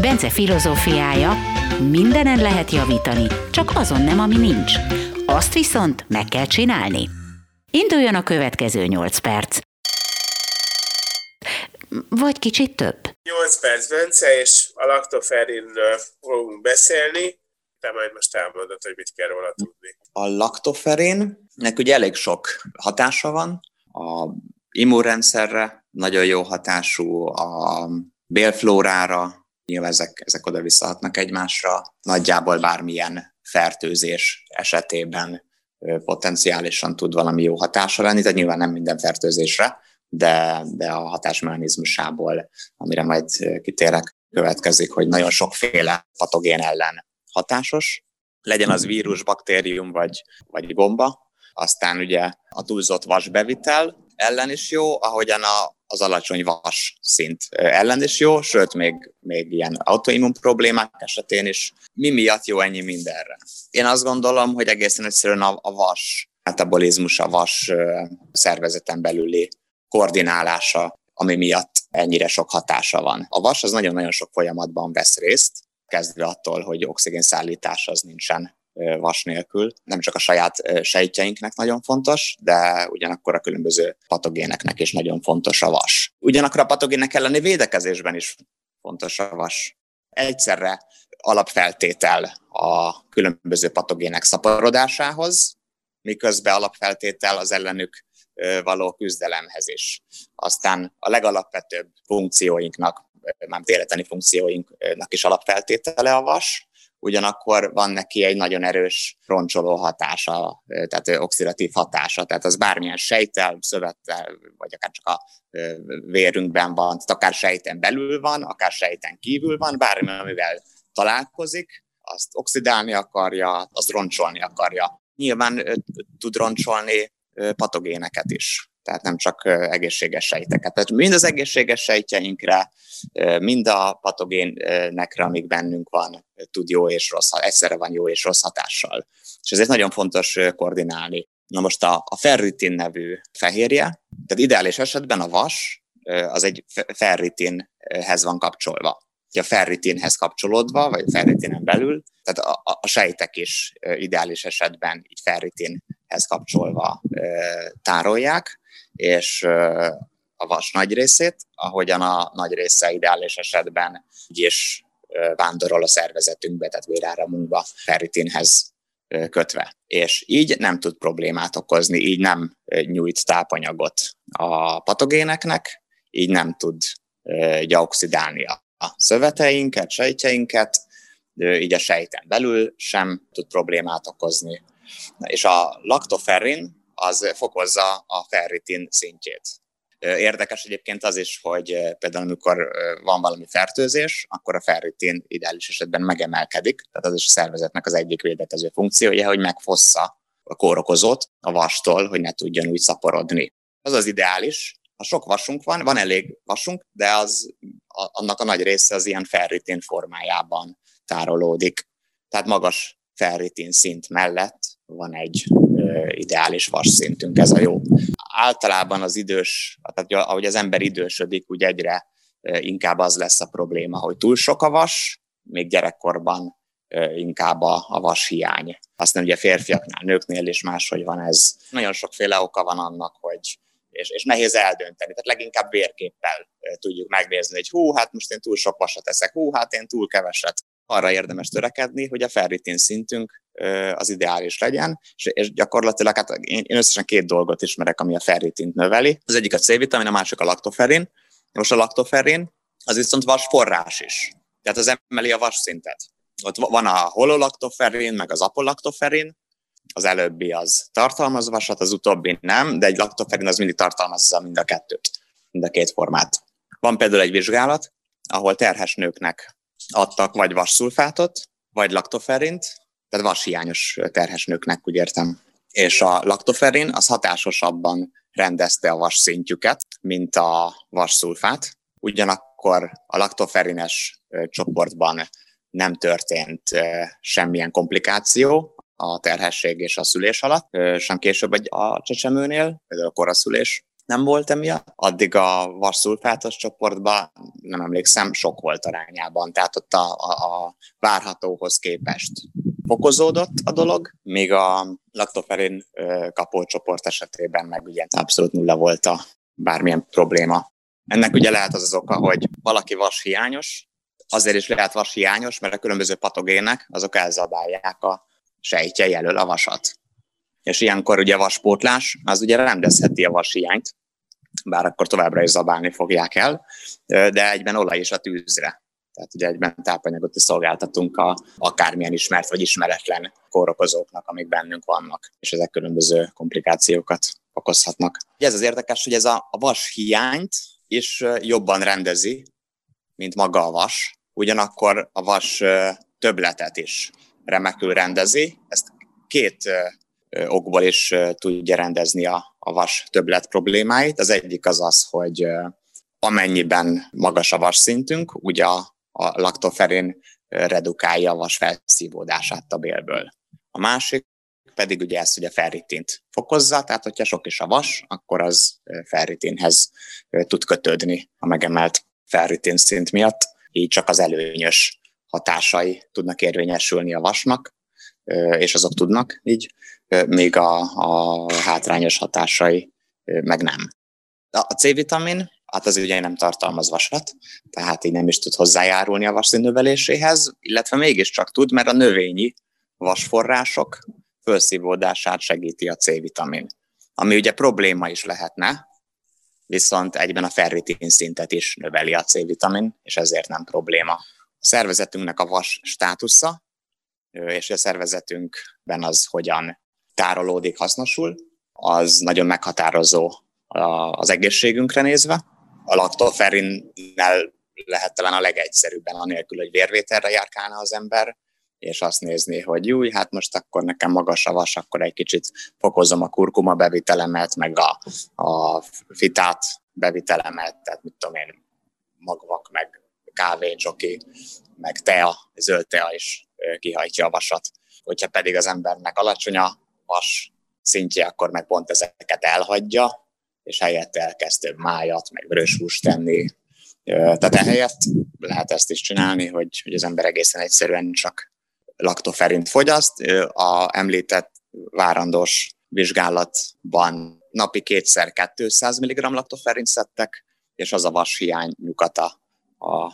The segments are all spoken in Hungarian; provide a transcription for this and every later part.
Bence filozófiája, mindenen lehet javítani, csak azon nem, ami nincs. Azt viszont meg kell csinálni. Induljon a következő 8 perc. Vagy kicsit több. 8 perc, Bence, és a laktoferinről fogunk beszélni. Te majd most elmondod, hogy mit kell róla tudni. A laktoferinnek ugye elég sok hatása van. A immunrendszerre nagyon jó hatású, a bélflórára, nyilván ezek, ezek oda visszahatnak egymásra. Nagyjából bármilyen fertőzés esetében potenciálisan tud valami jó hatása lenni, tehát nyilván nem minden fertőzésre, de, de a hatásmechanizmusából, amire majd kitérek, következik, hogy nagyon sokféle patogén ellen hatásos, legyen az vírus, baktérium vagy, vagy gomba, aztán ugye a túlzott vasbevitel ellen is jó, ahogyan a, az alacsony vas szint ellen is jó, sőt, még, még ilyen autoimmun problémák esetén is. Mi miatt jó ennyi mindenre? Én azt gondolom, hogy egészen egyszerűen a, a vas metabolizmus, a vas szervezeten belüli koordinálása, ami miatt ennyire sok hatása van. A vas az nagyon-nagyon sok folyamatban vesz részt, kezdve attól, hogy oxigénszállítás az nincsen vas nélkül. Nem csak a saját sejtjeinknek nagyon fontos, de ugyanakkor a különböző patogéneknek is nagyon fontos a vas. Ugyanakkor a patogének elleni védekezésben is fontos a vas. Egyszerre alapfeltétel a különböző patogének szaporodásához, miközben alapfeltétel az ellenük való küzdelemhez is. Aztán a legalapvetőbb funkcióinknak, már életeni funkcióinknak is alapfeltétele a vas, ugyanakkor van neki egy nagyon erős roncsoló hatása, tehát oxidatív hatása, tehát az bármilyen sejtel, szövettel, vagy akár csak a vérünkben van, tehát akár sejten belül van, akár sejten kívül van, bármi, amivel találkozik, azt oxidálni akarja, azt roncsolni akarja. Nyilván tud roncsolni patogéneket is, tehát nem csak egészséges sejteket. Tehát mind az egészséges sejtjeinkre, mind a patogénekre, amik bennünk van, tud jó és rossz, egyszerre van jó és rossz hatással. És ezért nagyon fontos koordinálni. Na most a, a ferritin nevű fehérje, tehát ideális esetben a vas az egy ferritinhez van kapcsolva. A ferritinhez kapcsolódva, vagy ferritinen belül, tehát a, a, sejtek is ideális esetben így ferritinhez kapcsolva tárolják, és a vas nagy részét, ahogyan a nagy része ideális esetben is vándorol a szervezetünkbe, tehát véráramunkba, ferritinhez kötve. És így nem tud problémát okozni, így nem nyújt tápanyagot a patogéneknek, így nem tud oxidálni a szöveteinket, sejtjeinket, így a sejten belül sem tud problémát okozni. És a laktoferrin az fokozza a ferritin szintjét. Érdekes egyébként az is, hogy például amikor van valami fertőzés, akkor a ferritin ideális esetben megemelkedik, tehát az is a szervezetnek az egyik védekező funkciója, hogy megfossza a kórokozót a vastól, hogy ne tudjon úgy szaporodni. Az az ideális. Ha sok vasunk van, van elég vasunk, de az, annak a nagy része az ilyen ferritin formájában tárolódik. Tehát magas ferritin szint mellett van egy ideális vas szintünk, ez a jó. Általában az idős, tehát ahogy az ember idősödik, úgy egyre inkább az lesz a probléma, hogy túl sok a vas, még gyerekkorban inkább a, a vas hiány. Aztán ugye férfiaknál, nőknél is máshogy van ez. Nagyon sokféle oka van annak, hogy és, és nehéz eldönteni. Tehát leginkább vérképpel tudjuk megnézni, hogy hú, hát most én túl sok vasat eszek, hú, hát én túl keveset arra érdemes törekedni, hogy a ferritin szintünk az ideális legyen, és, gyakorlatilag hát én összesen két dolgot ismerek, ami a ferritint növeli. Az egyik a C-vitamin, a másik a laktoferin. Most a laktoferin az viszont vas forrás is. Tehát az emeli a vas szintet. Ott van a hololaktoferin, meg az apolaktoferin, az előbbi az tartalmaz vasat, az utóbbi nem, de egy laktoferin az mindig tartalmazza mind a kettőt, mind a két formát. Van például egy vizsgálat, ahol terhes nőknek adtak vagy vasszulfátot, vagy laktoferint, tehát vashiányos terhes nőknek, úgy értem. És a laktoferin az hatásosabban rendezte a vas szintjüket, mint a vasszulfát. Ugyanakkor a laktoferines csoportban nem történt semmilyen komplikáció a terhesség és a szülés alatt, sem később a csecsemőnél, például a koraszülés nem volt emiatt. Addig a vasszulfátos csoportban, nem emlékszem, sok volt arányában, tehát ott a, a, a várhatóhoz képest fokozódott a dolog, míg a laktoferin kapó csoport esetében meg ugye abszolút nulla volt a bármilyen probléma. Ennek ugye lehet az az oka, hogy valaki vas hiányos, azért is lehet vas hiányos, mert a különböző patogének azok elzabálják a sejtje jelöl a vasat. És ilyenkor ugye vaspótlás, az ugye rendezheti a vashiányt, bár akkor továbbra is zabálni fogják el, de egyben olaj is a tűzre. Tehát ugye egyben tápanyagot is szolgáltatunk a akármilyen ismert vagy ismeretlen kórokozóknak, amik bennünk vannak, és ezek különböző komplikációkat okozhatnak. Ugye ez az érdekes, hogy ez a, vas hiányt is jobban rendezi, mint maga a vas, ugyanakkor a vas töbletet is remekül rendezi. Ezt két okból is tudja rendezni a, a vas többlet problémáit. Az egyik az az, hogy amennyiben magas a vas szintünk, ugye a, a laktoferin redukálja a vas felszívódását a bélből. A másik pedig ugye ez, hogy a ferritint fokozza, tehát hogyha sok is a vas, akkor az ferritinhez tud kötődni a megemelt ferritin szint miatt, így csak az előnyös hatásai tudnak érvényesülni a vasnak, és azok tudnak így, még a, a hátrányos hatásai meg nem. A C-vitamin, hát az ugye nem tartalmaz vasat, tehát így nem is tud hozzájárulni a vasszín növeléséhez, illetve mégiscsak tud, mert a növényi vasforrások felszívódását segíti a C-vitamin. Ami ugye probléma is lehetne, viszont egyben a ferritin szintet is növeli a C-vitamin, és ezért nem probléma. A szervezetünknek a vas státusza, és a szervezetünkben az hogyan tárolódik, hasznosul, az nagyon meghatározó az egészségünkre nézve. A laktoferinnel lehet talán a legegyszerűbben, anélkül, hogy vérvételre járkálna az ember, és azt nézni, hogy jó, hát most akkor nekem magas a vas, akkor egy kicsit fokozom a kurkuma bevitelemet, meg a, a fitát bevitelemet, tehát mit tudom én, magvak, meg kávé, csoki, meg tea, zöld tea is kihajtja a vasat. Hogyha pedig az embernek alacsony a vas szintje, akkor meg pont ezeket elhagyja, és helyette elkezd több májat, meg vörös húst tenni. Tehát ehelyett lehet ezt is csinálni, hogy, hogy az ember egészen egyszerűen csak laktoferint fogyaszt. A említett várandós vizsgálatban napi kétszer 200 mg laktoferint szedtek, és az a vashiány nyugata a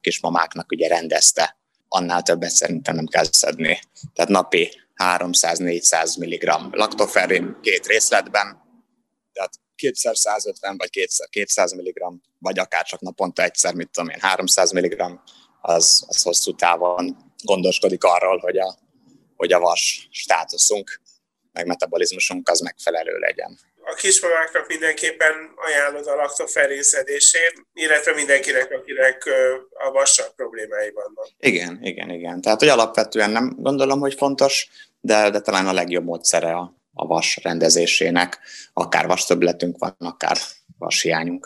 kismamáknak ugye rendezte. Annál többet szerintem nem kell szedni. Tehát napi 300-400 mg laktoferrin két részletben, tehát kétszer 150 vagy kétszer 200 mg, vagy akár csak naponta egyszer, mit tudom én, 300 mg, az, az hosszú távon gondoskodik arról, hogy a, hogy a vas státuszunk, meg metabolizmusunk az megfelelő legyen. A kismamáknak mindenképpen ajánlod a laktoferin szedését, illetve mindenkinek, akinek a vassal problémái vannak. Igen, igen, igen. Tehát, hogy alapvetően nem gondolom, hogy fontos, de, de talán a legjobb módszere a, a vas rendezésének, akár vas többletünk van, akár vas hiányunk.